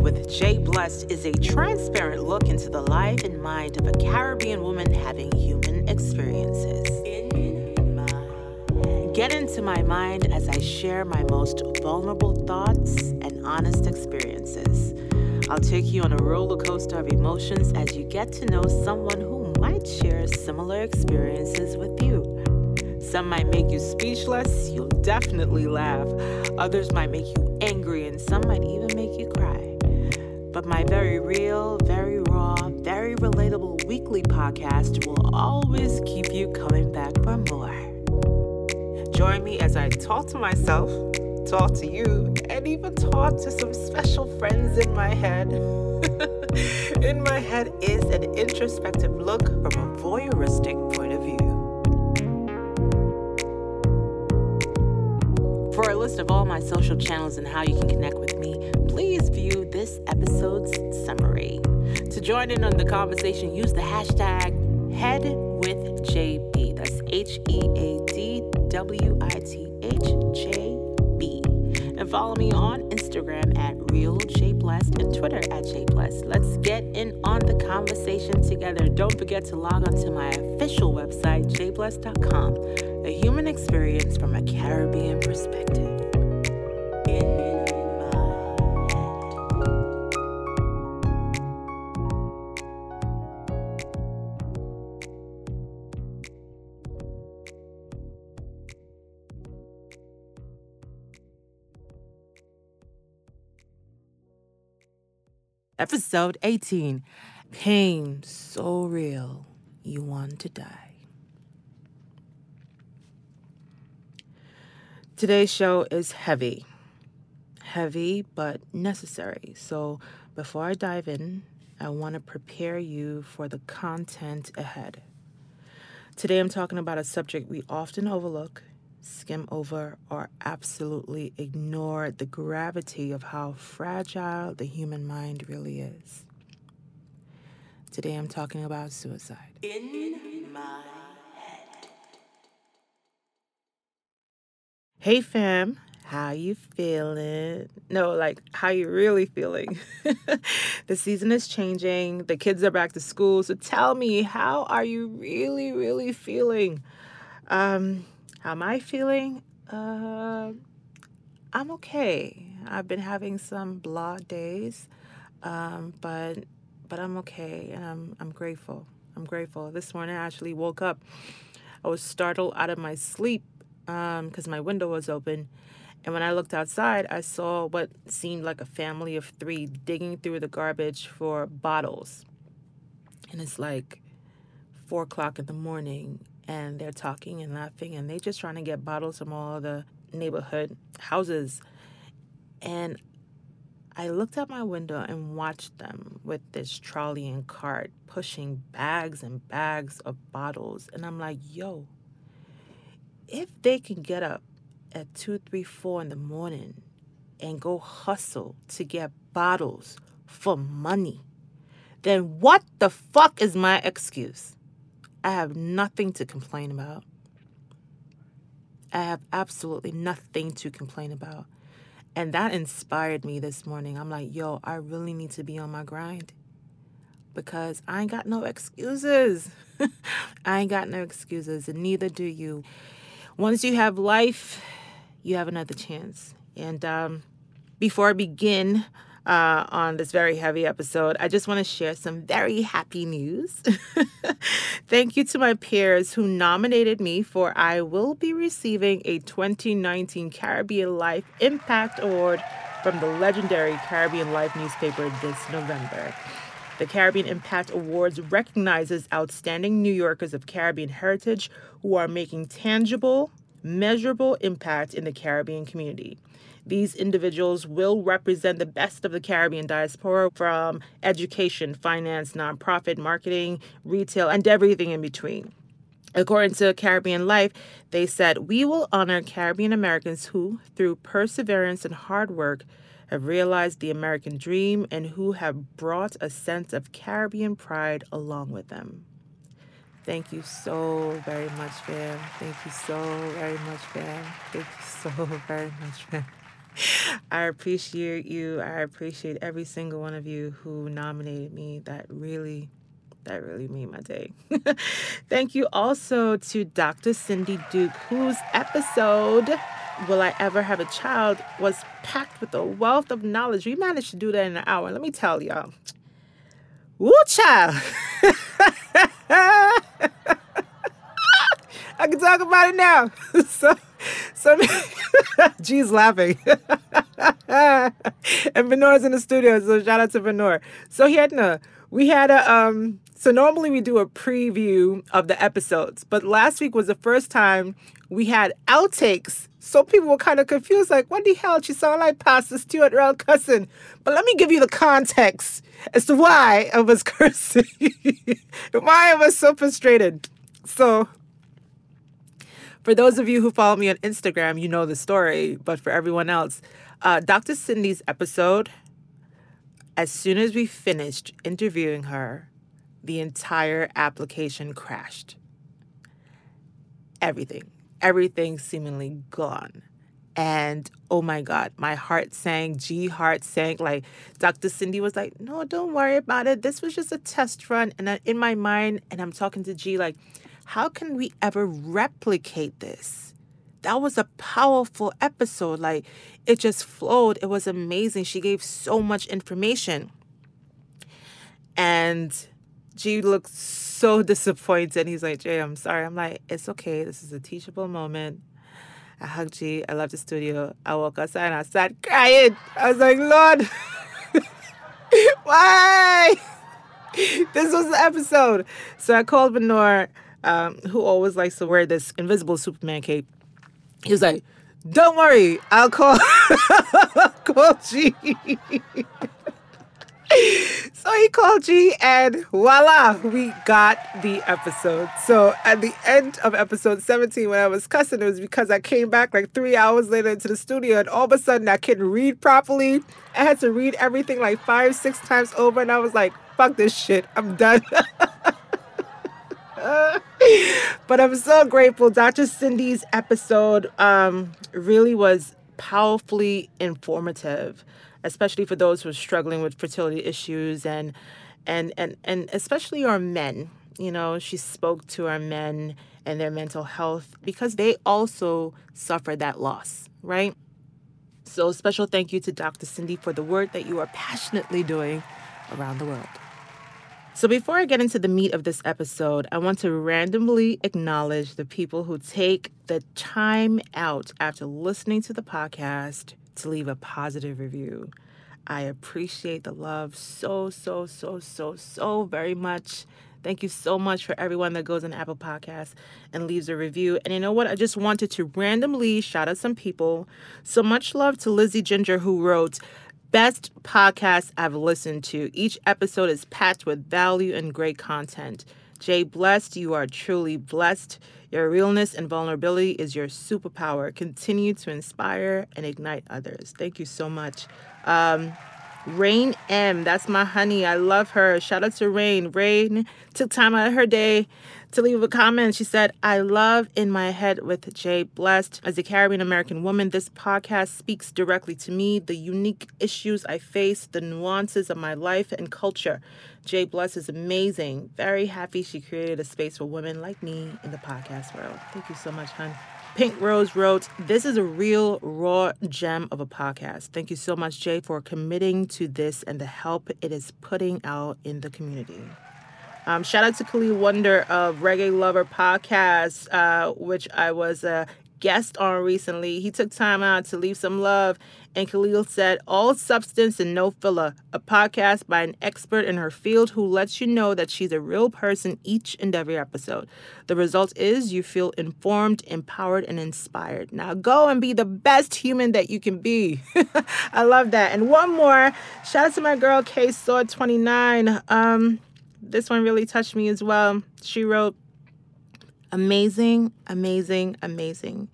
With Jay Blessed is a transparent look into the life and mind of a Caribbean woman having human experiences. Get into my mind as I share my most vulnerable thoughts and honest experiences. I'll take you on a roller coaster of emotions as you get to know someone who might share similar experiences with you. Some might make you speechless, you'll definitely laugh. Others might make you angry, and some might even make you cry. But my very real, very raw, very relatable weekly podcast will always keep you coming back for more. Join me as I talk to myself, talk to you, and even talk to some special friends in my head. in my head is an introspective look from a voyeuristic point of view. For a list of all my social channels and how you can connect with this episode's summary. To join in on the conversation, use the hashtag HeadWithJB. That's H E A D W I T H J B. And follow me on Instagram at RealJBlessed and Twitter at JBlessed. Let's get in on the conversation together. Don't forget to log on to my official website, jblessed.com, a human experience from a Caribbean perspective. Episode 18 Pain so real, you want to die. Today's show is heavy. Heavy, but necessary. So before I dive in, I want to prepare you for the content ahead. Today I'm talking about a subject we often overlook, skim over, or absolutely ignore the gravity of how fragile the human mind really is. Today I'm talking about suicide. In my head. Hey fam, how you feeling? No, like how you really feeling? the season is changing. The kids are back to school. So tell me, how are you really, really feeling? Um, how am I feeling? Uh, I'm okay. I've been having some blah days, um, but but I'm okay, and I'm I'm grateful. I'm grateful. This morning I actually woke up. I was startled out of my sleep because my window was open, and when I looked outside, I saw what seemed like a family of three digging through the garbage for bottles, and it's like four o'clock in the morning, and they're talking and laughing and they're just trying to get bottles from all the neighborhood houses. And I looked out my window and watched them with this trolley and cart pushing bags and bags of bottles. And I'm like, yo, if they can get up at two, three, four in the morning and go hustle to get bottles for money, then what the fuck is my excuse? I have nothing to complain about. I have absolutely nothing to complain about. And that inspired me this morning. I'm like, yo, I really need to be on my grind because I ain't got no excuses. I ain't got no excuses, and neither do you. Once you have life, you have another chance. And um, before I begin, uh, on this very heavy episode, I just want to share some very happy news. Thank you to my peers who nominated me for I will be receiving a 2019 Caribbean Life Impact Award from the legendary Caribbean Life newspaper this November. The Caribbean Impact Awards recognizes outstanding New Yorkers of Caribbean heritage who are making tangible, measurable impact in the Caribbean community. These individuals will represent the best of the Caribbean diaspora from education, finance, nonprofit, marketing, retail, and everything in between. According to Caribbean Life, they said, We will honor Caribbean Americans who, through perseverance and hard work, have realized the American dream and who have brought a sense of Caribbean pride along with them. Thank you so very much, fam. Thank you so very much, fam. Thank you so very much, fam. I appreciate you. I appreciate every single one of you who nominated me. That really, that really made my day. Thank you also to Dr. Cindy Duke, whose episode, Will I Ever Have a Child, was packed with a wealth of knowledge. We managed to do that in an hour. Let me tell y'all. Woo child. I can talk about it now. so, so G's laughing. and Benor's in the studio, so shout out to Benor. So he had a, we had a um so normally we do a preview of the episodes, but last week was the first time we had outtakes. So people were kind of confused, like, what the hell? She sounded like Pastor Stuart Earl cussing. But let me give you the context as to why I was cursing, why I was so frustrated. So for those of you who follow me on Instagram, you know the story. But for everyone else, uh, Dr. Cindy's episode, as soon as we finished interviewing her, the entire application crashed. Everything, everything seemingly gone. And oh my God, my heart sank, G heart sank. Like Dr. Cindy was like, no, don't worry about it. This was just a test run. And in my mind, and I'm talking to G, like, how can we ever replicate this? That was a powerful episode. Like it just flowed. It was amazing. She gave so much information. And G looked so disappointed. He's like, Jay, I'm sorry. I'm like, it's okay. This is a teachable moment. I hugged G. I left the studio. I woke outside and I started crying. I was like, Lord, why? this was the episode. So I called Benor um, who always likes to wear this invisible Superman cape. He was like, "Don't worry, I'll call call G." so he called G, and voila, we got the episode. So at the end of episode 17, when I was cussing, it was because I came back like three hours later into the studio, and all of a sudden I couldn't read properly. I had to read everything like five, six times over, and I was like, fuck this shit, I'm done. but I'm so grateful. Dr. Cindy's episode um, really was powerfully informative, especially for those who are struggling with fertility issues and and and and especially our men. You know, she spoke to our men and their mental health because they also suffer that loss, right? So, special thank you to Dr. Cindy for the work that you are passionately doing around the world. So, before I get into the meat of this episode, I want to randomly acknowledge the people who take the time out after listening to the podcast to leave a positive review. I appreciate the love so, so, so, so, so very much. Thank you so much for everyone that goes on Apple Podcasts and leaves a review. And you know what? I just wanted to randomly shout out some people. So much love to Lizzie Ginger, who wrote, best podcast I've listened to. Each episode is packed with value and great content. Jay Blessed, you are truly blessed. Your realness and vulnerability is your superpower. Continue to inspire and ignite others. Thank you so much. Um, Rain M, that's my honey. I love her. Shout out to Rain. Rain took time out of her day to leave a comment. She said, I love In My Head with Jay Blessed. As a Caribbean American woman, this podcast speaks directly to me, the unique issues I face, the nuances of my life and culture. Jay Blessed is amazing. Very happy she created a space for women like me in the podcast world. Thank you so much, hon. Pink Rose wrote, This is a real raw gem of a podcast. Thank you so much, Jay, for committing to this and the help it is putting out in the community. Um, shout out to Khalil Wonder of Reggae Lover Podcast, uh, which I was a guest on recently. He took time out to leave some love, and Khalil said, All substance and no filler, a podcast by an expert in her field who lets you know that she's a real person each and every episode. The result is you feel informed, empowered, and inspired. Now go and be the best human that you can be. I love that. And one more shout out to my girl, K Sword 29. Um, this one really touched me as well. She wrote, Amazing, amazing, amazing.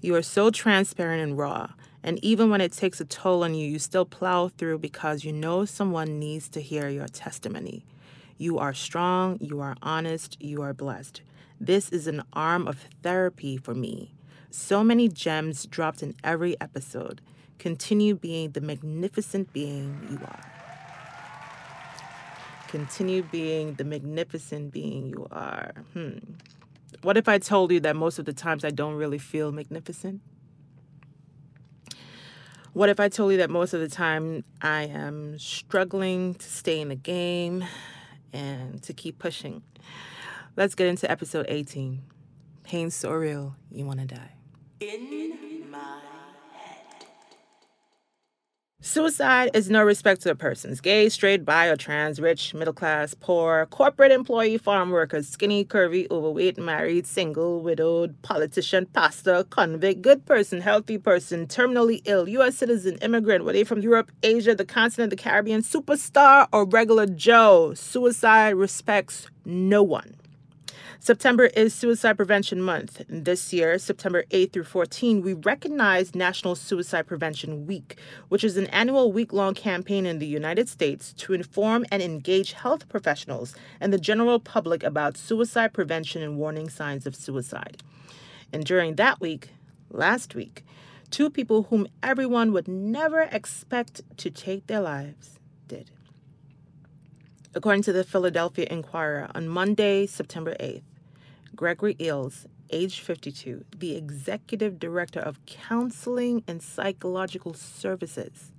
You are so transparent and raw. And even when it takes a toll on you, you still plow through because you know someone needs to hear your testimony. You are strong, you are honest, you are blessed. This is an arm of therapy for me. So many gems dropped in every episode. Continue being the magnificent being you are. Continue being the magnificent being you are. Hmm. What if I told you that most of the times I don't really feel magnificent? What if I told you that most of the time I am struggling to stay in the game and to keep pushing? Let's get into episode 18. Pain so real, you want to die. In my Suicide is no respecter of persons gay, straight, bi, or trans, rich, middle class, poor, corporate employee, farm workers, skinny, curvy, overweight, married, single, widowed, politician, pastor, convict, good person, healthy person, terminally ill, U.S. citizen, immigrant, whether from Europe, Asia, the continent, the Caribbean, superstar, or regular Joe. Suicide respects no one. September is Suicide Prevention Month. This year, September 8 through 14, we recognize National Suicide Prevention Week, which is an annual week long campaign in the United States to inform and engage health professionals and the general public about suicide prevention and warning signs of suicide. And during that week, last week, two people whom everyone would never expect to take their lives did. According to the Philadelphia Inquirer, on Monday, September 8th, Gregory Eells, age 52, the executive director of counseling and psychological services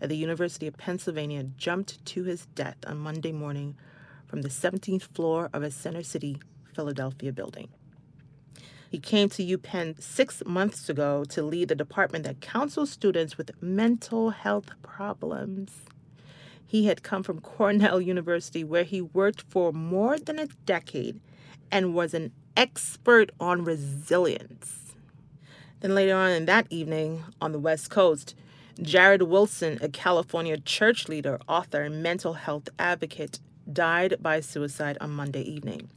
at the University of Pennsylvania, jumped to his death on Monday morning from the 17th floor of a Center City, Philadelphia building. He came to UPenn six months ago to lead the department that counsels students with mental health problems. He had come from Cornell University, where he worked for more than a decade and was an expert on resilience. Then later on in that evening on the West Coast, Jarrid Wilson, a California church leader, author, and mental health advocate, died by suicide on Monday evening.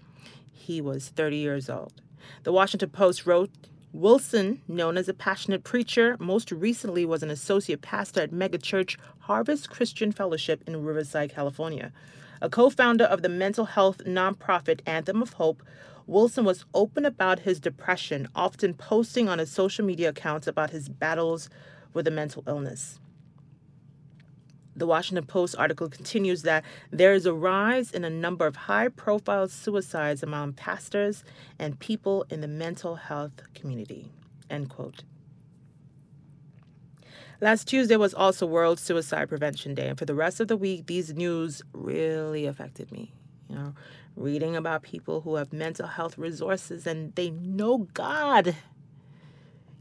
He was 30 years old. The Washington Post wrote Wilson, known as a passionate preacher, most recently was an associate pastor at megachurch Harvest Christian Fellowship in Riverside, California. A co founder of the mental health nonprofit Anthem of Hope, Wilson was open about his depression, often posting on his social media accounts about his battles with a mental illness. The Washington Post article continues that there is a rise in a number of high profile suicides among pastors and people in the mental health community. End quote. Last Tuesday was also World Suicide Prevention Day, and for the rest of the week, these news really affected me. You know, reading about people who have mental health resources and they know God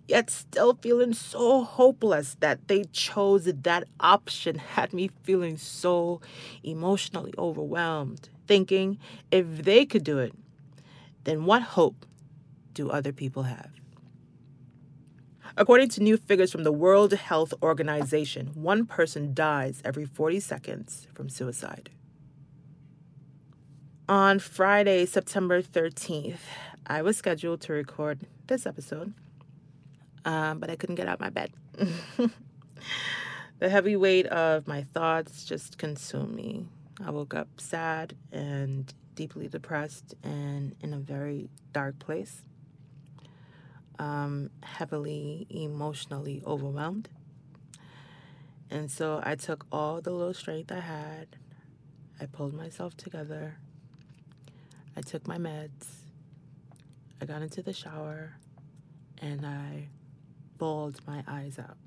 yet still feeling so hopeless that they chose that option had me feeling so emotionally overwhelmed, thinking if they could do it, then what hope do other people have? According to new figures from the World Health Organization, one person dies every 40 seconds from suicide. On Friday, September 13th, I was scheduled to record this episode um, but I couldn't get out of my bed. the heavy weight of my thoughts just consumed me. I woke up sad and deeply depressed and in a very dark place, um, heavily emotionally overwhelmed. And so I took all the little strength I had, I pulled myself together, I took my meds, I got into the shower, and I bawled my eyes out.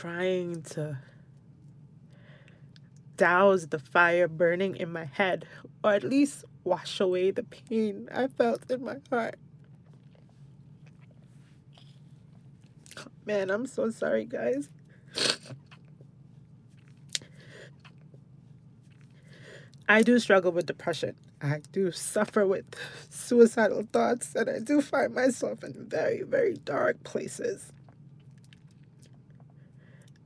Trying to douse the fire burning in my head, or at least wash away the pain I felt in my heart. Man, I'm so sorry, guys. I do struggle with depression. I do suffer with suicidal thoughts, and I do find myself in very, very dark places.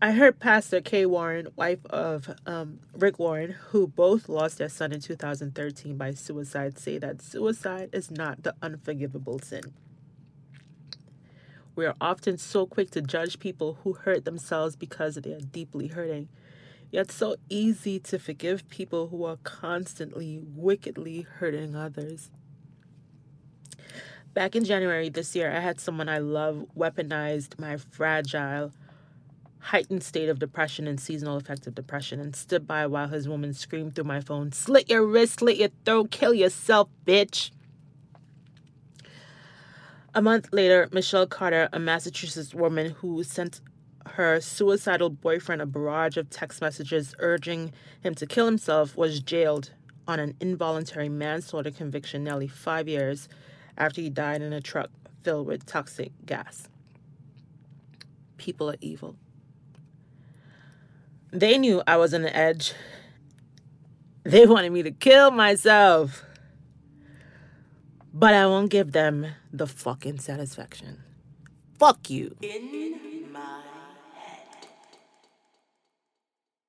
I heard Pastor Kay Warren, wife of um, Rick Warren, who both lost their son in 2013 by suicide, say that suicide is not the unforgivable sin. We are often so quick to judge people who hurt themselves because they are deeply hurting, yet so easy to forgive people who are constantly wickedly hurting others. Back in January this year, I had someone I love weaponized my fragile, heightened state of depression and seasonal affective depression and stood by while his woman screamed through my phone, Slit your wrist, slit your throat, kill yourself, bitch. A month later, Michelle Carter, a Massachusetts woman who sent her suicidal boyfriend a barrage of text messages urging him to kill himself, was jailed on an involuntary manslaughter conviction nearly five years after he died in a truck filled with toxic gas. People are evil. They knew I was on the edge. They wanted me to kill myself. But I won't give them the fucking satisfaction. Fuck you. In my head.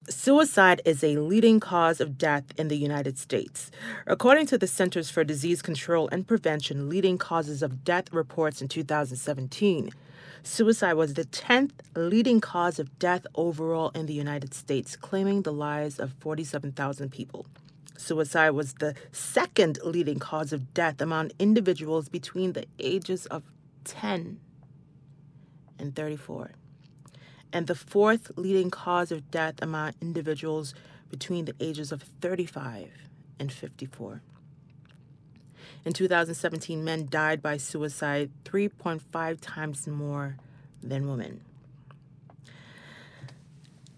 Suicide is a leading cause of death in the United States. According to the Centers for Disease Control and Prevention, leading causes of death reports in 2017, suicide was the 10th leading cause of death overall in the United States, claiming the lives of 47,000 people. Suicide was the second leading cause of death among individuals between the ages of 10 and 34, and the fourth leading cause of death among individuals between the ages of 35 and 54. In 2017, men died by suicide 3.5 times more than women.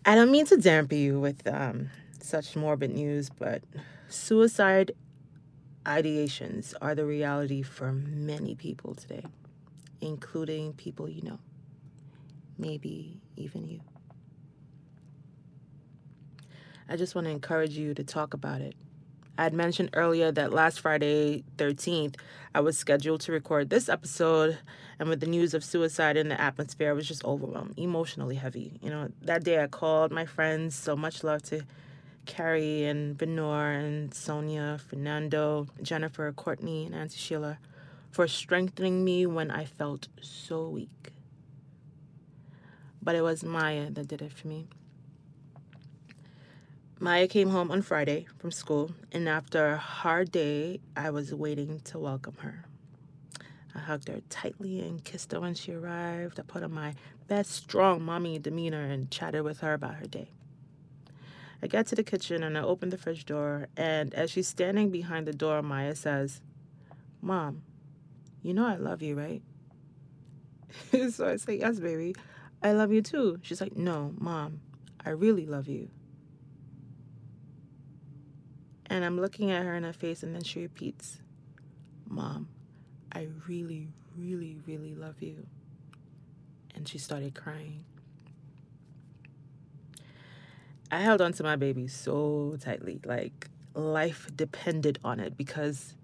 I don't mean to dampen you with um, such morbid news, but suicide ideations are the reality for many people today, including people you know, maybe even you. I just want to encourage you to talk about it. I had mentioned earlier that last Friday, 13th, I was scheduled to record this episode, and with the news of suicide in the atmosphere, I was just overwhelmed, emotionally heavy. You know, that day I called my friends, so much love to Carrie and Benor and Sonia, Fernando, Jennifer, Courtney, and Auntie Sheila for strengthening me when I felt so weak. But it was Maya that did it for me. Maya came home on Friday from school, and after a hard day, I was waiting to welcome her. I hugged her tightly and kissed her when she arrived. I put on my best strong mommy demeanor and chatted with her about her day. I get to the kitchen and I open the fridge door, and as she's standing behind the door, Maya says, Mom, you know I love you, right? so I say, Yes, baby, I love you too. She's like, No, Mom, I really love you. And I'm looking at her in her face, and then she repeats, Mom, I really, really, really love you. And she started crying. I held on to my baby so tightly, like life depended on it because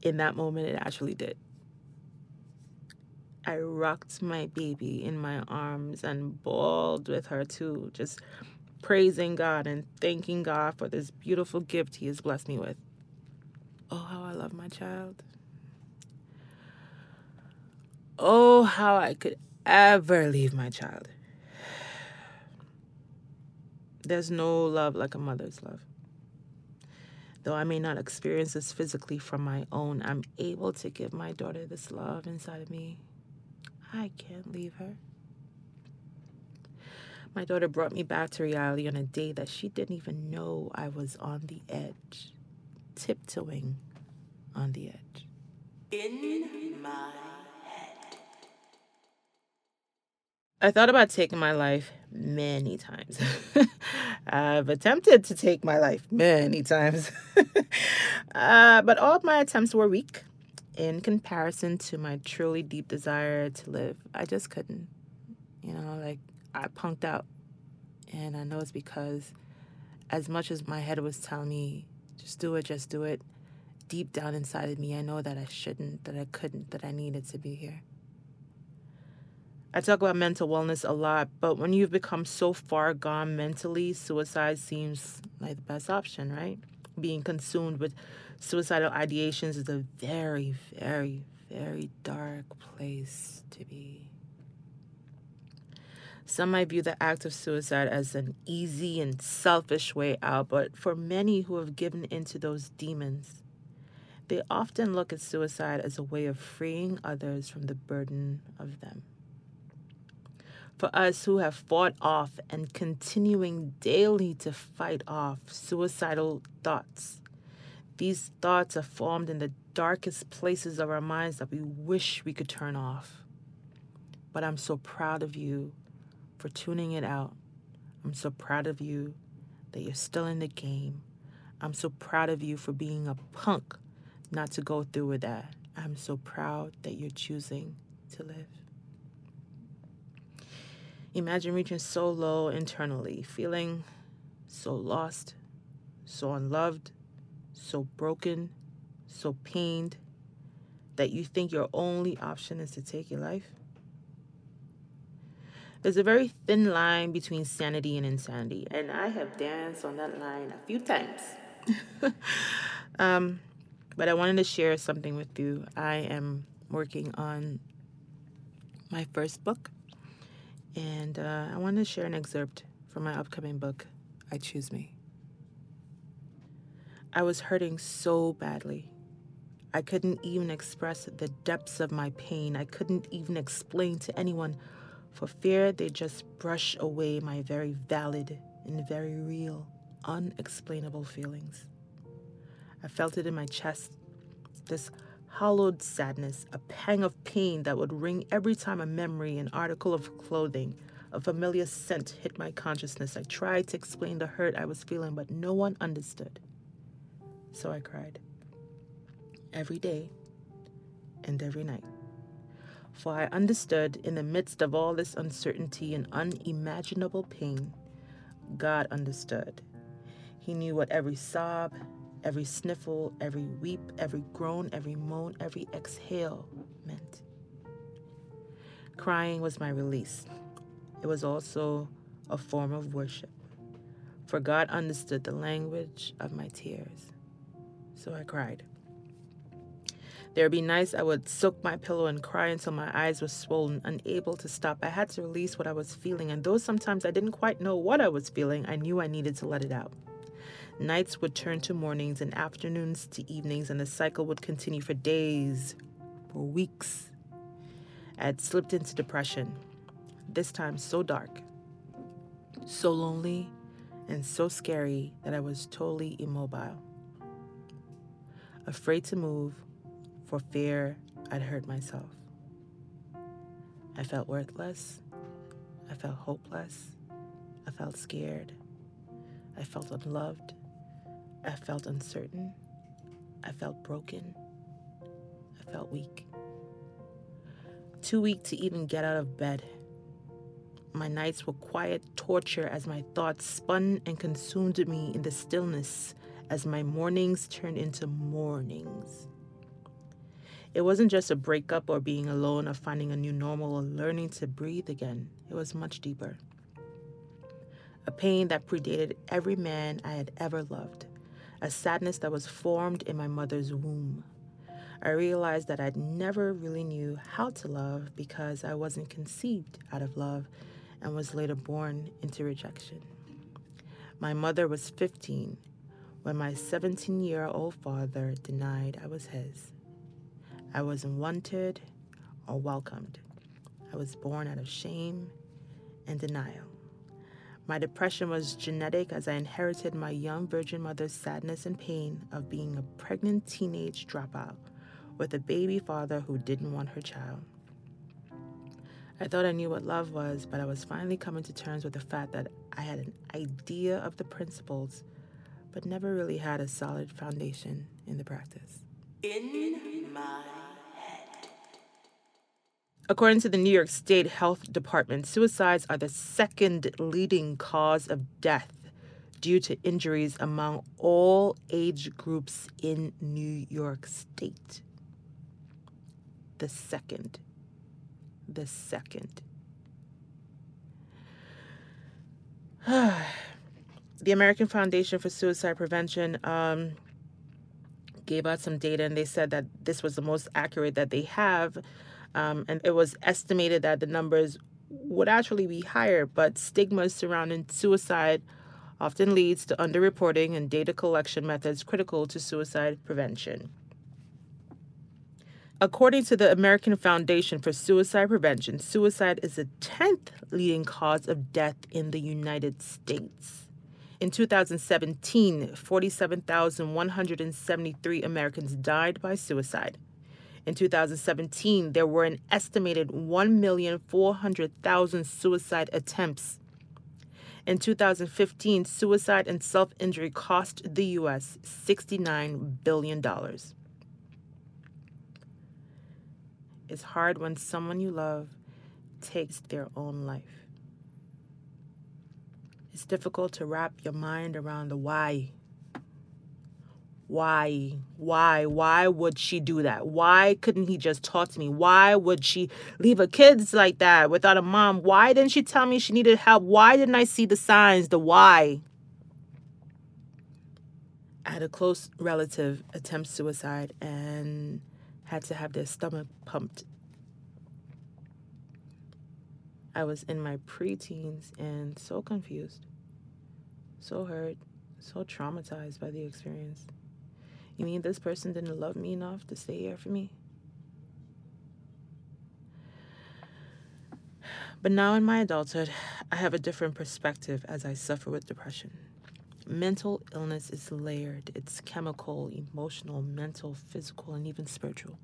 in that moment it actually did. I rocked my baby in my arms and bawled with her too, just praising God and thanking God for this beautiful gift He has blessed me with. Oh, how I love my child. Oh, how I could ever leave my child. There's no love like a mother's love. Though I may not experience this physically from my own, I'm able to give my daughter this love inside of me. I can't leave her. My daughter brought me back to reality on a day that she didn't even know I was on the edge, tiptoeing on the edge. In my head. I thought about taking my life many times. I've attempted to take my life many times. uh, but all of my attempts were weak in comparison to my truly deep desire to live. I just couldn't. You know, like I punked out. And I know it's because as much as my head was telling me, just do it, just do it, deep down inside of me, I know that I shouldn't, that I couldn't, that I needed to be here. I talk about mental wellness a lot, but when you've become so far gone mentally, suicide seems like the best option, right? Being consumed with suicidal ideations is a very, very, very dark place to be. Some might view the act of suicide as an easy and selfish way out, but for many who have given into those demons, they often look at suicide as a way of freeing others from the burden of them for us who have fought off and continuing daily to fight off suicidal thoughts. These thoughts are formed in the darkest places of our minds that we wish we could turn off. But I'm so proud of you for tuning it out. I'm so proud of you that you're still in the game. I'm so proud of you for being a punk not to go through with that. I'm so proud that you're choosing to live. Imagine reaching so low internally, feeling so lost, so unloved, so broken, so pained that you think your only option is to take your life. There's a very thin line between sanity and insanity, and I have danced on that line a few times. um, but I wanted to share something with you. I am working on my first book and uh, I want to share an excerpt from my upcoming book, I Choose Me. I was hurting so badly. I couldn't even express the depths of my pain. I couldn't even explain to anyone for fear they'd just brush away my very valid and very real, unexplainable feelings. I felt it in my chest, this hollowed sadness, a pang of pain that would ring every time a memory, an article of clothing, a familiar scent hit my consciousness. I tried to explain the hurt I was feeling, but no one understood. So I cried. Every day and every night. For I understood in the midst of all this uncertainty and unimaginable pain, God understood. He knew what every sob, Every sniffle, every weep, every groan, every moan, every exhale meant. Crying was my release. It was also a form of worship, for God understood the language of my tears. So I cried. There would be nights I would soak my pillow and cry until my eyes were swollen, unable to stop. I had to release what I was feeling, and though sometimes I didn't quite know what I was feeling, I knew I needed to let it out. Nights would turn to mornings and afternoons to evenings, and the cycle would continue for days, for weeks. I had slipped into depression, this time so dark, so lonely, and so scary that I was totally immobile. Afraid to move for fear I'd hurt myself. I felt worthless. I felt hopeless. I felt scared. I felt unloved. I felt uncertain. I felt broken. I felt weak. Too weak to even get out of bed. My nights were quiet torture as my thoughts spun and consumed me in the stillness as my mornings turned into mornings. It wasn't just a breakup or being alone or finding a new normal or learning to breathe again. It was much deeper. A pain that predated every man I had ever loved a sadness that was formed in my mother's womb. I realized that I'd never really knew how to love because I wasn't conceived out of love and was later born into rejection. My mother was 15 when my 17 year old father denied I was his. I wasn't wanted or welcomed. I was born out of shame and denial. My depression was genetic as I inherited my young virgin mother's sadness and pain of being a pregnant teenage dropout with a baby father who didn't want her child. I thought I knew what love was, but I was finally coming to terms with the fact that I had an idea of the principles, but never really had a solid foundation in the practice. In my According to the New York State Health Department, suicides are the second leading cause of death due to injuries among all age groups in New York State. The second. The second. the American Foundation for Suicide Prevention um, gave out some data and they said that this was the most accurate that they have um, and it was estimated that the numbers would actually be higher, but stigma surrounding suicide often leads to underreporting and data collection methods critical to suicide prevention. According to the American Foundation for Suicide Prevention, suicide is the 10th leading cause of death in the United States. In 2017, 47,173 Americans died by suicide. In 2017, there were an estimated 1,400,000 suicide attempts. In 2015, suicide and self injury cost the U.S. $69 billion. It's hard when someone you love takes their own life. It's difficult to wrap your mind around the why. Why? Why? Why would she do that? Why couldn't he just talk to me? Why would she leave her kids like that without a mom? Why didn't she tell me she needed help? Why didn't I see the signs? The why? I had a close relative attempt suicide and had to have their stomach pumped. I was in my preteens and so confused, so hurt, so traumatized by the experience. You mean this person didn't love me enough to stay here for me? But now in my adulthood, I have a different perspective as I suffer with depression. Mental illness is layered, it's chemical, emotional, mental, physical, and even spiritual.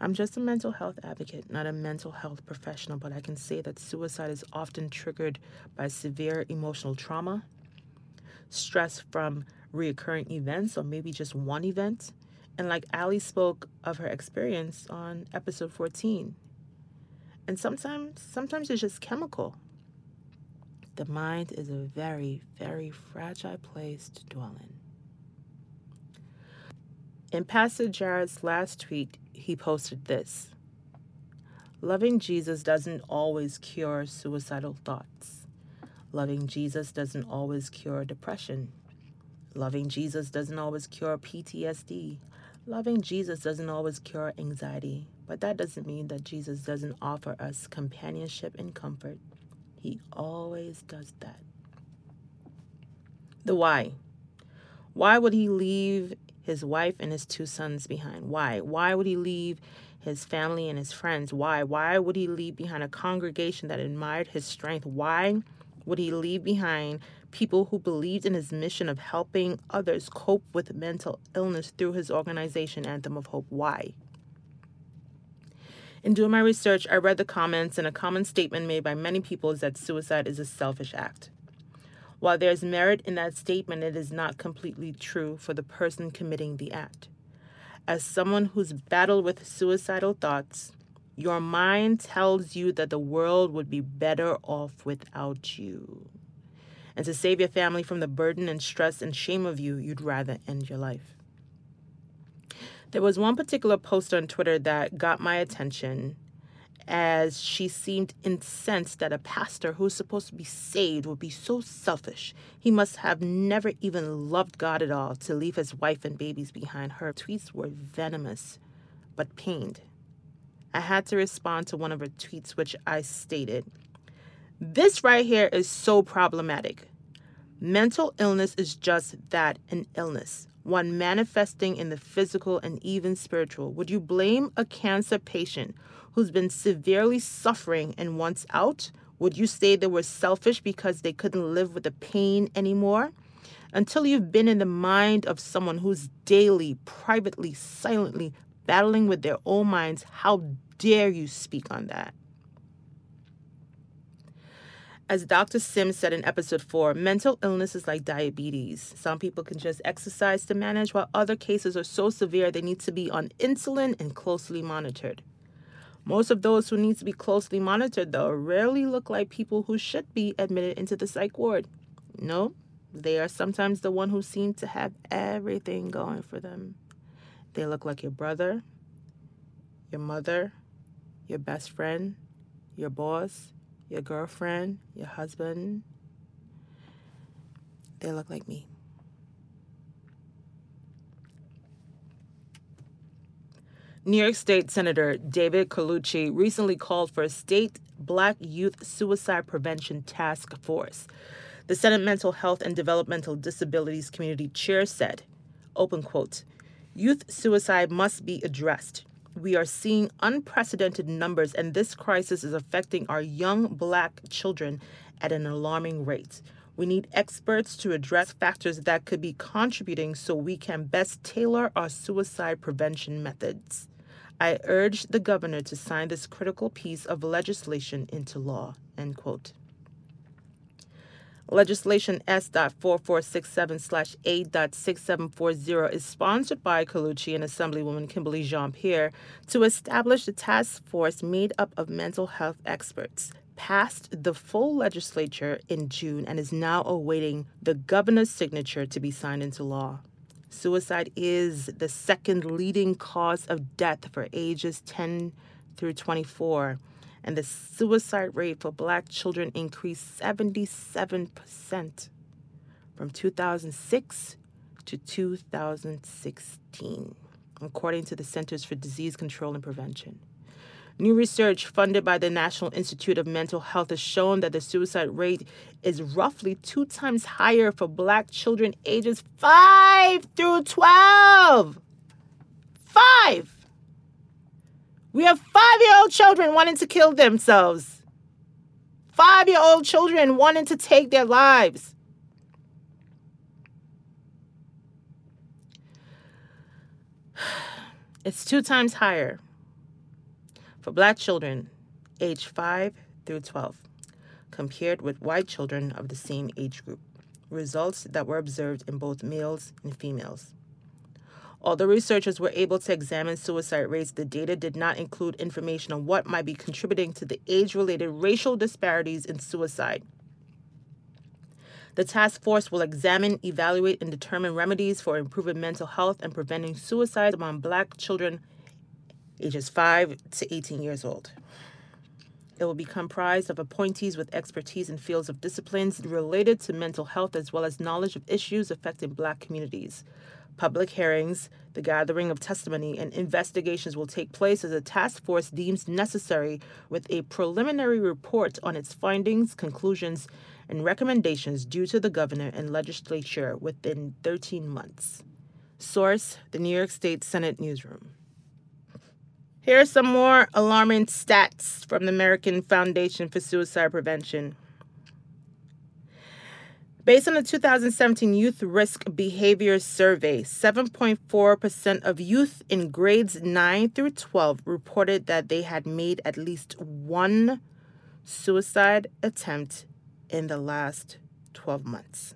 I'm just a mental health advocate, not a mental health professional, but I can say that suicide is often triggered by severe emotional trauma, stress from reoccurring events, or maybe just one event. And like Ali spoke of her experience on episode 14. And sometimes sometimes it's just chemical. The mind is a very, very fragile place to dwell in. In Pastor Jarrid's last tweet, he posted this Loving Jesus doesn't always cure suicidal thoughts. Loving Jesus doesn't always cure depression. Loving Jesus doesn't always cure PTSD. Loving Jesus doesn't always cure anxiety. But that doesn't mean that Jesus doesn't offer us companionship and comfort. He always does that. The why. Why would he leave his wife and his two sons behind? Why? Why would he leave his family and his friends? Why? Why would he leave behind a congregation that admired his strength? Why would he leave behind people who believed in his mission of helping others cope with mental illness through his organization, Anthem of Hope? Why? In doing my research, I read the comments, and a common statement made by many people is that suicide is a selfish act. While there is merit in that statement, it is not completely true for the person committing the act. As someone who's battled with suicidal thoughts, your mind tells you that the world would be better off without you. And to save your family from the burden and stress and shame of you, you'd rather end your life. There was one particular post on Twitter that got my attention as she seemed incensed that a pastor who's supposed to be saved would be so selfish. He must have never even loved God at all to leave his wife and babies behind. Her tweets were venomous, but pained. I had to respond to one of her tweets, which I stated This right here is so problematic. Mental illness is just that an illness one manifesting in the physical and even spiritual? Would you blame a cancer patient who's been severely suffering and wants out? Would you say they were selfish because they couldn't live with the pain anymore? Until you've been in the mind of someone who's daily, privately, silently battling with their own minds, how dare you speak on that? As Dr. Sims said in episode 4, mental illness is like diabetes. Some people can just exercise to manage, while other cases are so severe they need to be on insulin and closely monitored. Most of those who need to be closely monitored, though, rarely look like people who should be admitted into the psych ward. No, they are sometimes the one who seem to have everything going for them. They look like your brother, your mother, your best friend, your boss, your girlfriend, your husband, they look like me. New York State Senator David Carlucci recently called for a state black youth suicide prevention task force. The Senate Mental Health and Developmental Disabilities Committee chair said, open quote, youth suicide must be addressed. We are seeing unprecedented numbers, and this crisis is affecting our young black children at an alarming rate. We need experts to address factors that could be contributing so we can best tailor our suicide prevention methods. I urge the governor to sign this critical piece of legislation into law. End quote. Legislation S.4467 A.6740 is sponsored by Carlucci and Assemblywoman Kimberly Jean Pierre to establish a task force made up of mental health experts. Passed the full legislature in June and is now awaiting the governor's signature to be signed into law. Suicide is the second leading cause of death for ages 10 through 24, and the suicide rate for black children increased 77% from 2006 to 2016, according to the Centers for Disease Control and Prevention. New research funded by the National Institute of Mental Health has shown that the suicide rate is roughly two times higher for black children ages 5 through 12. Five! We have five year old children wanting to kill themselves. Five year old children wanting to take their lives. It's two times higher for black children aged 5 through 12, compared with white children of the same age group, results that were observed in both males and females. Although researchers were able to examine suicide rates, the data did not include information on what might be contributing to the age related racial disparities in suicide. The task force will examine, evaluate, and determine remedies for improving mental health and preventing suicide among black children ages 5 to 18 years old. It will be comprised of appointees with expertise in fields of disciplines related to mental health as well as knowledge of issues affecting black communities. Public hearings, the gathering of testimony, and investigations will take place as a task force deems necessary with a preliminary report on its findings, conclusions, and recommendations due to the governor and legislature within 13 months. Source The New York State Senate Newsroom. Here are some more alarming stats from the American Foundation for Suicide Prevention. Based on the 2017 Youth Risk Behavior Survey, 7.4% of youth in grades 9 through 12 reported that they had made at least one suicide attempt in the last 12 months.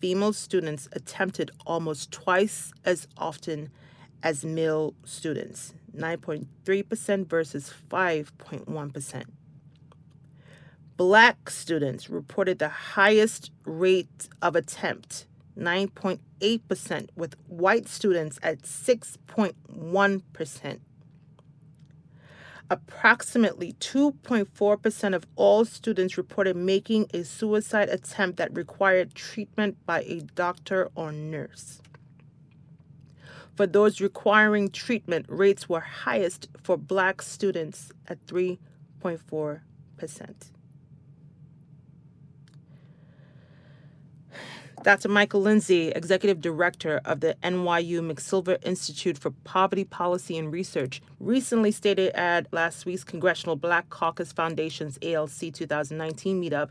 Female students attempted almost twice as often as male students, 9.3% versus 5.1%. Black students reported the highest rate of attempt, 9.8%, with white students at 6.1%. Approximately 2.4% of all students reported making a suicide attempt that required treatment by a doctor or nurse. For those requiring treatment, rates were highest for black students at 3.4%. Dr. Michael Lindsey, Executive Director of the NYU McSilver Institute for Poverty Policy and Research, recently stated at last week's Congressional Black Caucus Foundation's ALC 2019 meetup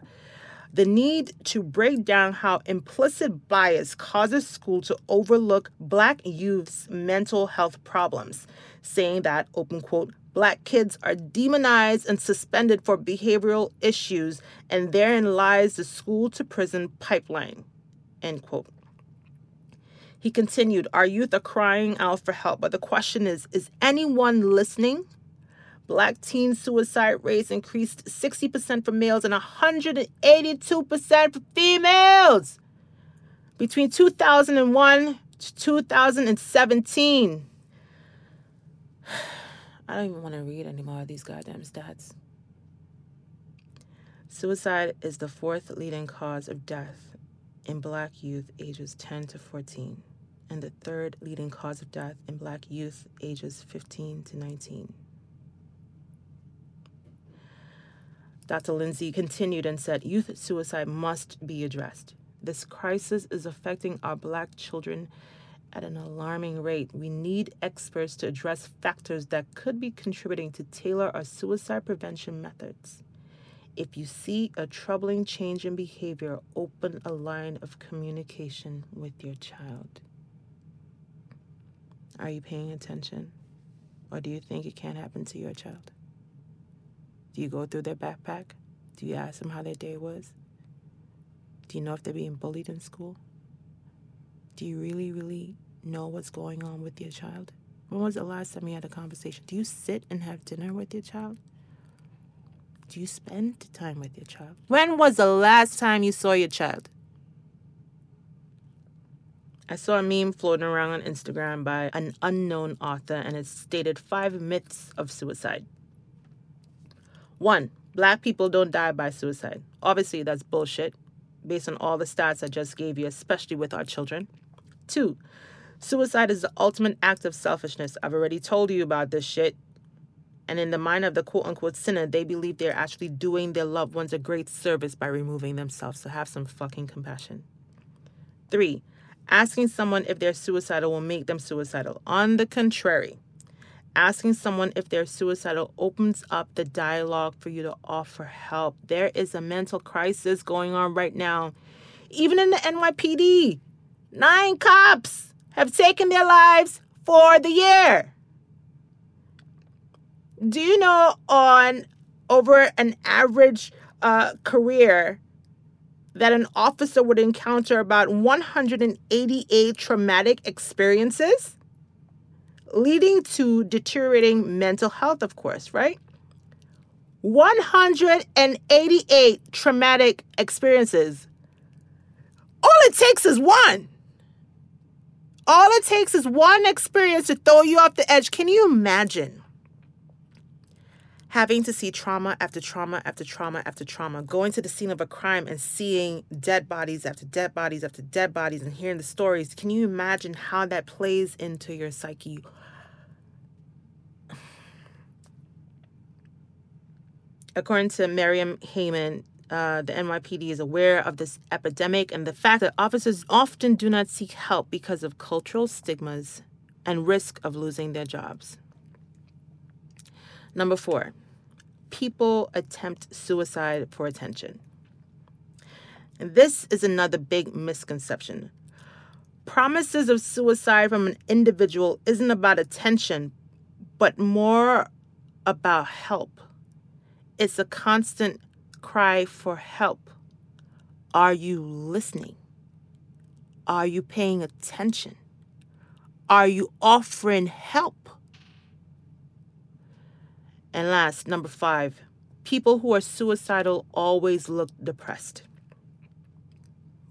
the need to break down how implicit bias causes school to overlook black youth's mental health problems, saying that, open quote, black kids are demonized and suspended for behavioral issues, and therein lies the school to prison pipeline, end quote. He continued, Our youth are crying out for help, but the question is is anyone listening? Black teen suicide rates increased 60% for males and 182% for females between 2001 to 2017. I don't even want to read any more of these goddamn stats. Suicide is the fourth leading cause of death in black youth ages 10 to 14, and the third leading cause of death in black youth ages 15 to 19. Dr. Lindsey continued and said youth suicide must be addressed. This crisis is affecting our black children at an alarming rate. We need experts to address factors that could be contributing to tailor our suicide prevention methods. If you see a troubling change in behavior, open a line of communication with your child. Are you paying attention? Or do you think it can't happen to your child? Do you go through their backpack? Do you ask them how their day was? Do you know if they're being bullied in school? Do you really, really know what's going on with your child? When was the last time you had a conversation? Do you sit and have dinner with your child? Do you spend time with your child? When was the last time you saw your child? I saw a meme floating around on Instagram by an unknown author, and it stated five myths of suicide. One, black people don't die by suicide. Obviously, that's bullshit based on all the stats I just gave you, especially with our children. Two, suicide is the ultimate act of selfishness. I've already told you about this shit. And in the mind of the quote unquote sinner, they believe they're actually doing their loved ones a great service by removing themselves. So have some fucking compassion. Three, asking someone if they're suicidal will make them suicidal. On the contrary, asking someone if they're suicidal opens up the dialogue for you to offer help. There is a mental crisis going on right now, even in the NYPD. Nine cops have taken their lives for the year. Do you know on over an average uh, career that an officer would encounter about 188 traumatic experiences, leading to deteriorating mental health, of course, right? 188 traumatic experiences. All it takes is one. All it takes is one experience to throw you off the edge. Can you imagine? Having to see trauma after trauma after trauma after trauma, going to the scene of a crime and seeing dead bodies after dead bodies after dead bodies and hearing the stories, can you imagine how that plays into your psyche? According to Miriam Heyman, uh, the NYPD is aware of this epidemic and the fact that officers often do not seek help because of cultural stigmas and risk of losing their jobs. Number four, people attempt suicide for attention. And this is another big misconception. Promises of suicide from an individual isn't about attention, but more about help. It's a constant cry for help. Are you listening? Are you paying attention? Are you offering help? And last, number five, people who are suicidal always look depressed.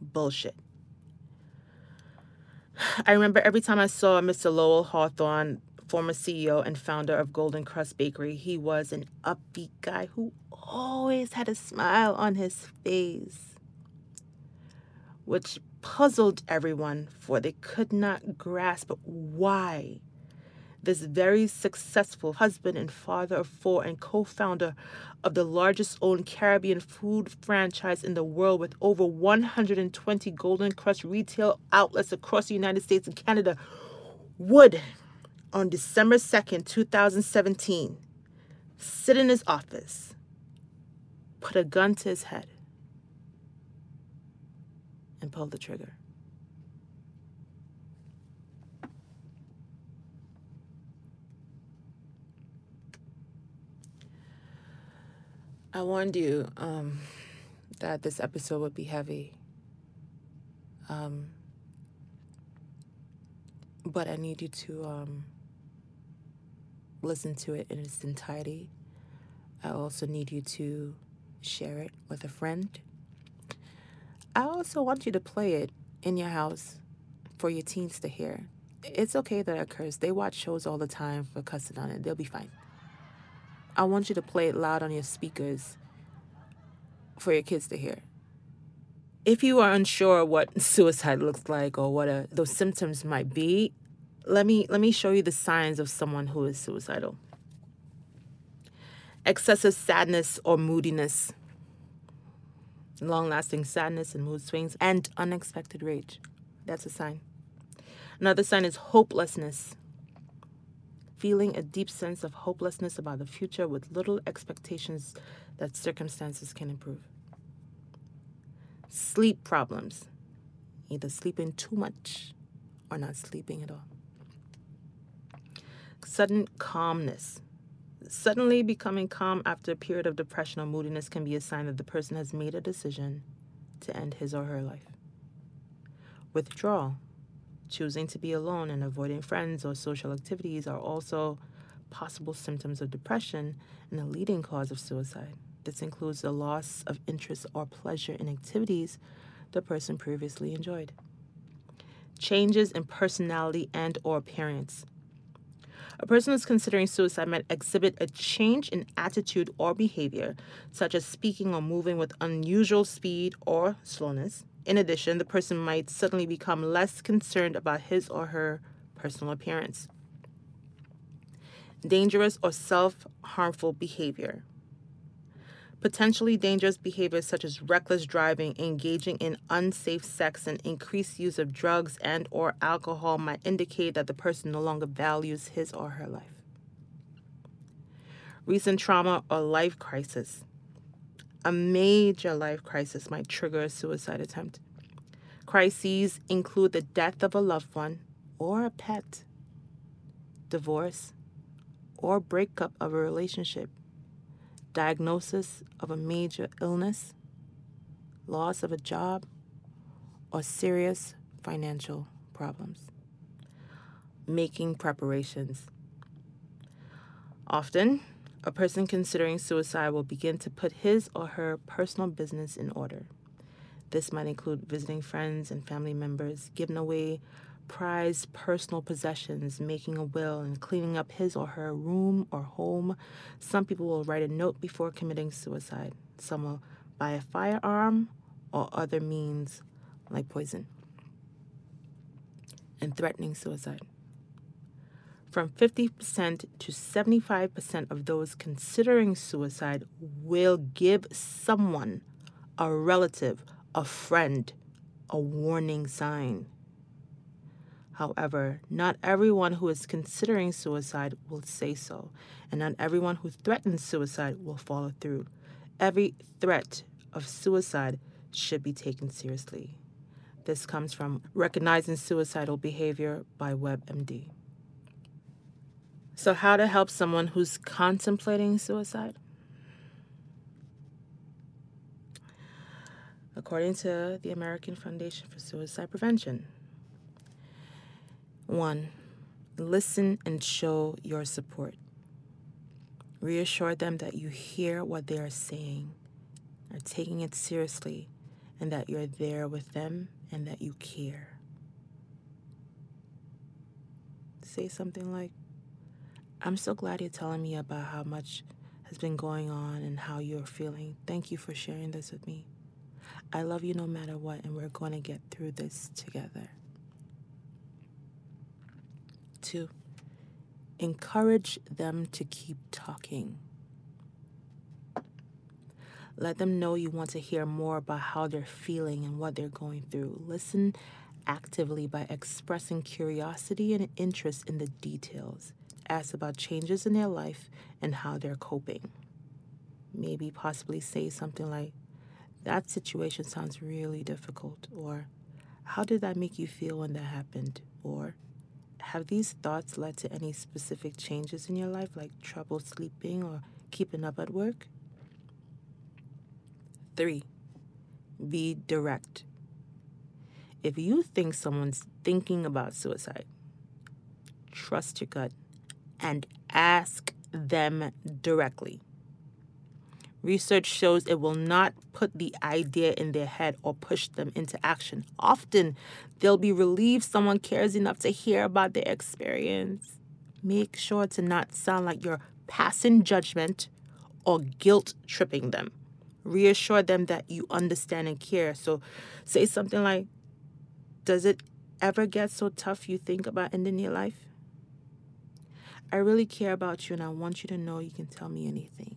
Bullshit. I remember every time I saw Mr. Lowell Hawthorne, former CEO and founder of Golden Krust Bakery, he was an upbeat guy who always had a smile on his face, which puzzled everyone, for they could not grasp why this very successful husband and father of four and co founder of the largest owned Caribbean food franchise in the world with over 120 Golden Krust retail outlets across the United States and Canada, would, on December 2nd, 2017, sit in his office, put a gun to his head, and pull the trigger. I warned you um, that this episode would be heavy. Um, but I need you to um, listen to it in its entirety. I also need you to share it with a friend. I also want you to play it in your house for your teens to hear. It's okay that I curse. They watch shows all the time for cussing on it. They'll be fine. I want you to play it loud on your speakers for your kids to hear. If you are unsure what suicide looks like or what a, those symptoms might be, let me let me show you the signs of someone who is suicidal. Excessive sadness or moodiness, long-lasting sadness and mood swings, and unexpected rage. That's a sign. Another sign is hopelessness. Feeling a deep sense of hopelessness about the future with little expectations that circumstances can improve. Sleep problems, either sleeping too much or not sleeping at all. Sudden calmness. Suddenly becoming calm after a period of depression or moodiness can be a sign that the person has made a decision to end his or her life. Withdrawal. Choosing to be alone and avoiding friends or social activities are also possible symptoms of depression and a leading cause of suicide. This includes the loss of interest or pleasure in activities the person previously enjoyed. Changes in personality and or appearance. A person who's considering suicide might exhibit a change in attitude or behavior, such as speaking or moving with unusual speed or slowness. In addition, the person might suddenly become less concerned about his or her personal appearance. Dangerous or self harmful behavior. Potentially dangerous behaviors such as reckless driving, engaging in unsafe sex, and increased use of drugs and or alcohol might indicate that the person no longer values his or her life. Recent trauma or life crisis. A major life crisis might trigger a suicide attempt. Crises include the death of a loved one or a pet, divorce, or breakup of a relationship diagnosis of a major illness, loss of a job, or serious financial problems. Making preparations. Often, a person considering suicide will begin to put his or her personal business in order. This might include visiting friends and family members, giving away prized personal possessions, making a will, and cleaning up his or her room or home. Some people will write a note before committing suicide. Some will buy a firearm or other means like poison. And threatening suicide. From 50% to 75% of those considering suicide will give someone, a relative, a friend, a warning sign. However, not everyone who is considering suicide will say so, and not everyone who threatens suicide will follow through. Every threat of suicide should be taken seriously. This comes from Recognizing Suicidal Behavior by WebMD. So, how to help someone who's contemplating suicide? According to the American Foundation for Suicide Prevention, one, listen and show your support. Reassure them that you hear what they are saying, are taking it seriously, and that you're there with them and that you care. Say something like, I'm so glad you're telling me about how much has been going on and how you're feeling. Thank you for sharing this with me. I love you no matter what, and we're going to get through this together to encourage them to keep talking. Let them know you want to hear more about how they're feeling and what they're going through. Listen actively by expressing curiosity and interest in the details. Ask about changes in their life and how they're coping. Maybe possibly say something like, That situation sounds really difficult, or How did that make you feel when that happened? Or have these thoughts led to any specific changes in your life, like trouble sleeping or keeping up at work? Three, be direct. If you think someone's thinking about suicide, trust your gut and ask them directly. Research shows it will not put the idea in their head or push them into action. Often, they'll be relieved someone cares enough to hear about their experience. Make sure to not sound like you're passing judgment or guilt tripping them. Reassure them that you understand and care. So say something like, Does it ever get so tough you think about ending your life? I really care about you and I want you to know you can tell me anything.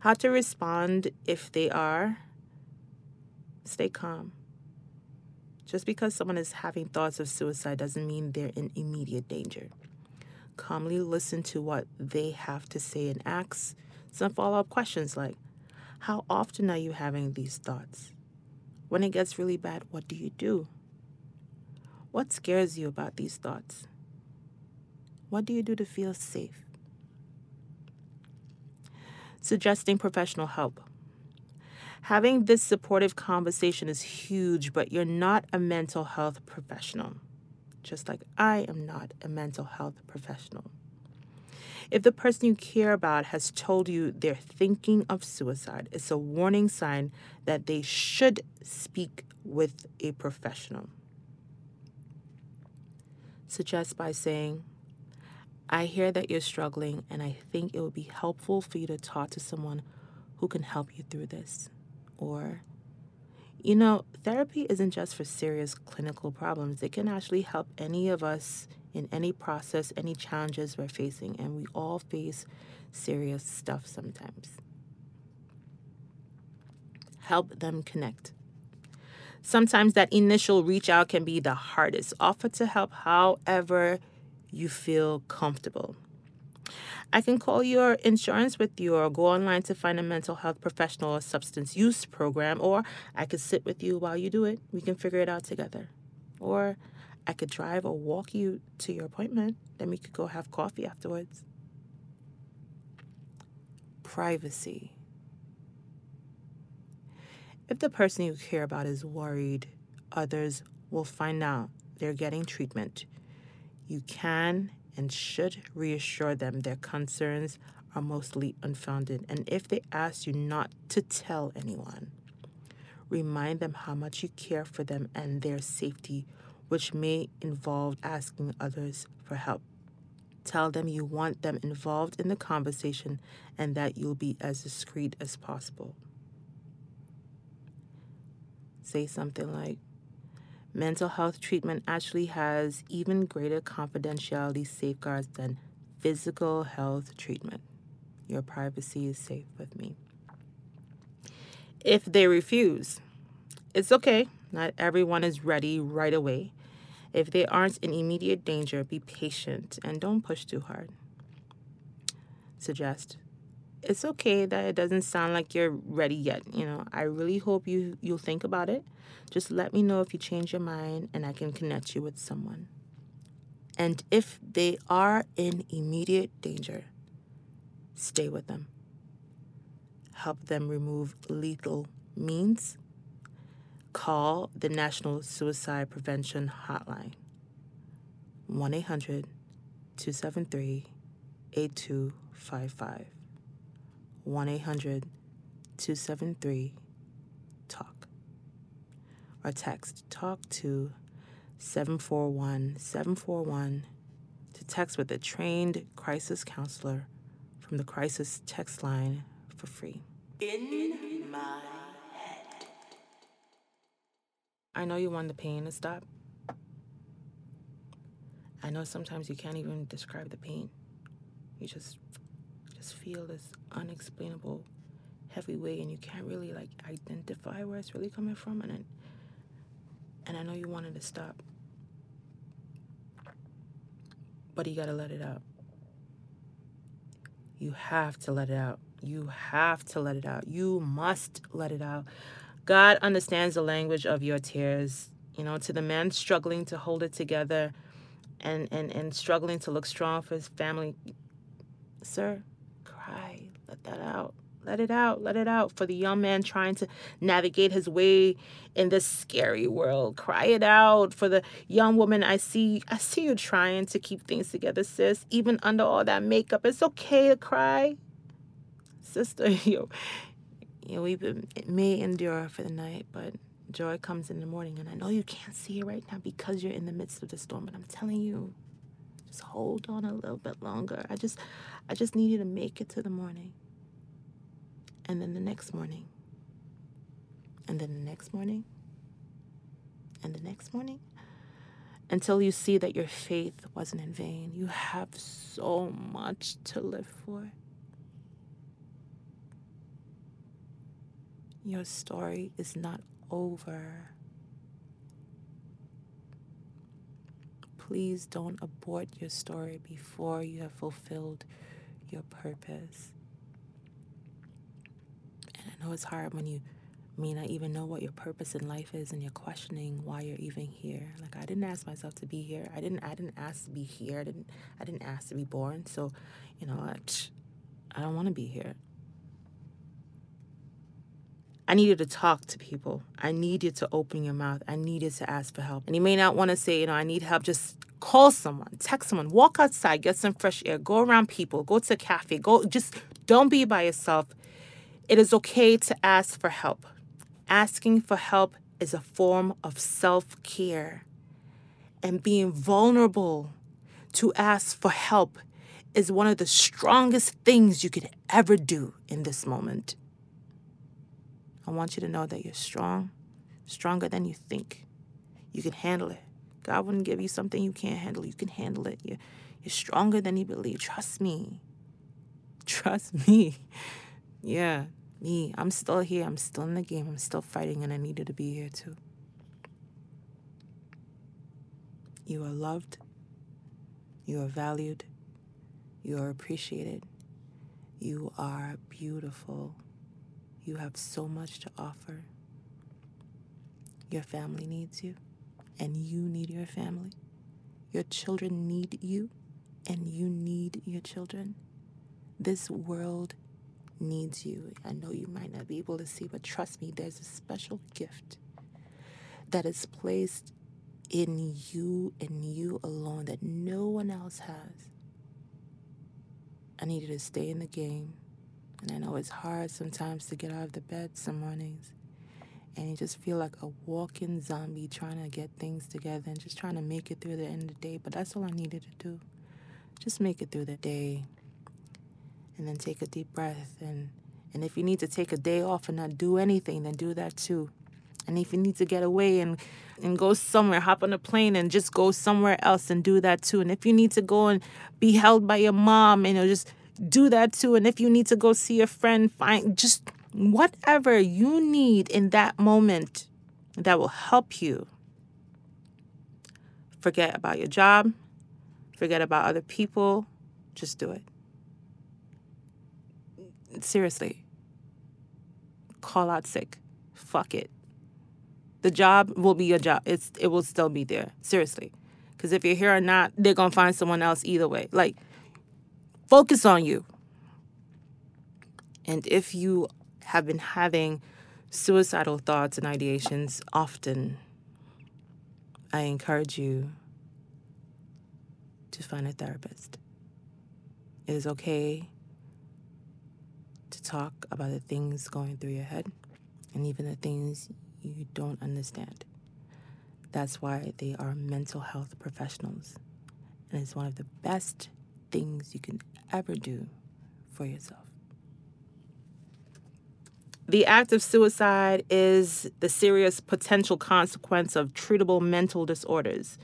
How to respond if they are stay calm. Just because someone is having thoughts of suicide doesn't mean they're in immediate danger. Calmly listen to what they have to say and ask some follow up questions like How often are you having these thoughts? When it gets really bad, what do you do? What scares you about these thoughts? What do you do to feel safe? Suggesting professional help. Having this supportive conversation is huge, but you're not a mental health professional, just like I am not a mental health professional. If the person you care about has told you they're thinking of suicide, it's a warning sign that they should speak with a professional. Suggest by saying, I hear that you're struggling, and I think it would be helpful for you to talk to someone who can help you through this. Or, you know, therapy isn't just for serious clinical problems, it can actually help any of us in any process, any challenges we're facing, and we all face serious stuff sometimes. Help them connect. Sometimes that initial reach out can be the hardest. Offer to help however you feel comfortable. I can call your insurance with you or go online to find a mental health professional or substance use program, or I could sit with you while you do it. We can figure it out together. Or I could drive or walk you to your appointment. Then we could go have coffee afterwards. Privacy. If the person you care about is worried, others will find out they're getting treatment. You can and should reassure them their concerns are mostly unfounded. And if they ask you not to tell anyone, remind them how much you care for them and their safety which may involve asking others for help. Tell them you want them involved in the conversation and that you'll be as discreet as possible. Say something like, Mental health treatment actually has even greater confidentiality safeguards than physical health treatment. Your privacy is safe with me. If they refuse, it's okay. Not everyone is ready right away. If they aren't in immediate danger, be patient and don't push too hard. Suggest. It's okay that it doesn't sound like you're ready yet. You know, I really hope you you'll think about it. Just let me know if you change your mind and I can connect you with someone. And if they are in immediate danger, stay with them. Help them remove lethal means call the National Suicide Prevention Hotline 1 800 273 8255. 1 800 273 TALK. Or text TALK to 741 741 to text with a trained crisis counselor from the crisis text line for free. In my head. I know you want the pain to stop. I know sometimes you can't even describe the pain. You just just feel this unexplainable heavy weight and you can't really like identify where it's really coming from and and I know you wanted to stop. But you got to let it out. You have to let it out. You have to let it out. You must let it out. God understands the language of your tears. You know, to the man struggling to hold it together and, and, and struggling to look strong for his family, sir. Let that out. Let it out. Let it out. For the young man trying to navigate his way in this scary world, cry it out. For the young woman, I see, I see you trying to keep things together, sis. Even under all that makeup, it's okay to cry, sister. You, you know, weeping it may endure for the night, but joy comes in the morning. And I know you can't see it right now because you're in the midst of the storm, but I'm telling you, just hold on a little bit longer. I just I just need you to make it to the morning. And then the next morning. And then the next morning. And the next morning. Until you see that your faith wasn't in vain. You have so much to live for. Your story is not over. Please don't abort your story before you have fulfilled your purpose. And I know it's hard when you may not even know what your purpose in life is and you're questioning why you're even here. Like I didn't ask myself to be here. I didn't I didn't ask to be here. I didn't I didn't ask to be born. So, you know, I, I don't want to be here. I need you to talk to people. I need you to open your mouth. I need you to ask for help. And you may not want to say, you know, I need help. Just call someone, text someone, walk outside, get some fresh air, go around people, go to a cafe, go just don't be by yourself. It is okay to ask for help. Asking for help is a form of self care. And being vulnerable to ask for help is one of the strongest things you could ever do in this moment. I want you to know that you're strong, stronger than you think. You can handle it. God wouldn't give you something you can't handle. You can handle it. You're, you're stronger than you believe. Trust me. Trust me. Yeah, me. I'm still here. I'm still in the game. I'm still fighting, and I needed to be here too. You are loved. You are valued. You are appreciated. You are beautiful. You have so much to offer. Your family needs you, and you need your family. Your children need you, and you need your children. This world needs you. I know you might not be able to see, but trust me, there's a special gift that is placed in you and you alone that no one else has. I need you to stay in the game and I know it's hard sometimes to get out of the bed some mornings. And you just feel like a walking zombie trying to get things together and just trying to make it through the end of the day. But that's all I needed to do. Just make it through the day. And then take a deep breath. And, and if you need to take a day off and not do anything, then do that too. And if you need to get away and, and go somewhere, hop on a plane and just go somewhere else and do that too. And if you need to go and be held by your mom and you know, just do that too. And if you need to go see a friend, find just whatever you need in that moment that will help you. Forget about your job, forget about other people, just do it. Seriously. Call out sick. Fuck it. The job will be your job. It's it will still be there. Seriously. Cuz if you're here or not, they're to find someone else either way. Like Focus on you. And if you have been having suicidal thoughts and ideations often, I encourage you to find a therapist. It is okay to talk about the things going through your head and even the things you don't understand. That's why they are mental health professionals. And it's one of the best things you can ever do for yourself. The act of suicide is the serious potential consequence of treatable mental disorders.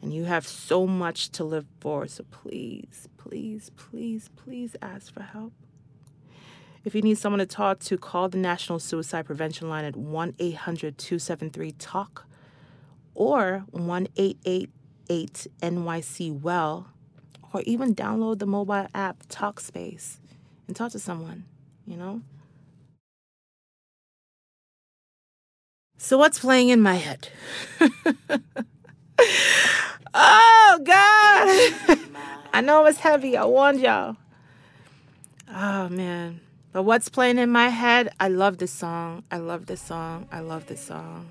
And you have so much to live for. So please, please, please, please ask for help. If you need someone to talk to, call the National Suicide Prevention Line at 1 800 273 TALK or 1 888 NYC Well or even download the mobile app Talkspace and talk to someone, you know? So, what's playing in my head? oh, God! I know it's heavy. I warned y'all. Oh, man. But what's playing in my head? I love this song. I love this song. I love this song.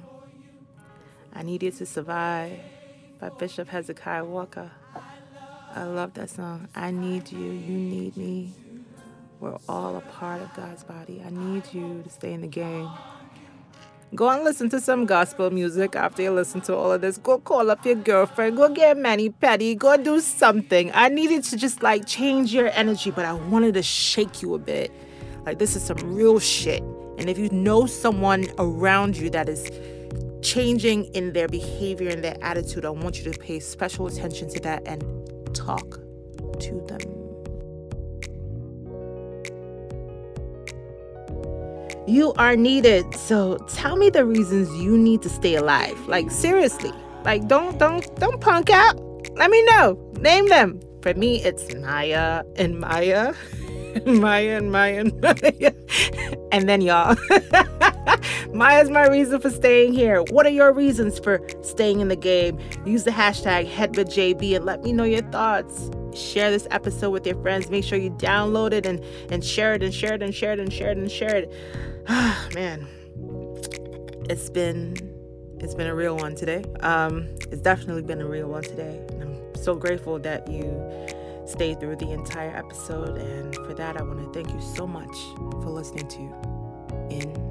I Need You to Survive by Bishop Hezekiah Walker. I love that song. I need you. You need me. We're all a part of God's body. I need you to stay in the game. Go and listen to some gospel music after you listen to all of this. Go call up your girlfriend. Go get mani petty. Go do something. I needed to just like change your energy, but I wanted to shake you a bit. Like, this is some real shit. And if you know someone around you that is changing in their behavior and their attitude, I want you to pay special attention to that and talk to them. You are needed. So tell me the reasons you need to stay alive. Like seriously. Like don't don't don't punk out. Let me know. Name them. For me, it's Maya and Maya. Maya and Maya and Maya. And then y'all. Maya's my reason for staying here. What are your reasons for staying in the game? Use the hashtag HeadButJB and let me know your thoughts. Share this episode with your friends. Make sure you download it and, and share it and share it and share it and share it and share it. Ah, man, it's been it's been a real one today. Um, it's definitely been a real one today. I'm so grateful that you stayed through the entire episode. And for that, I want to thank you so much for listening to In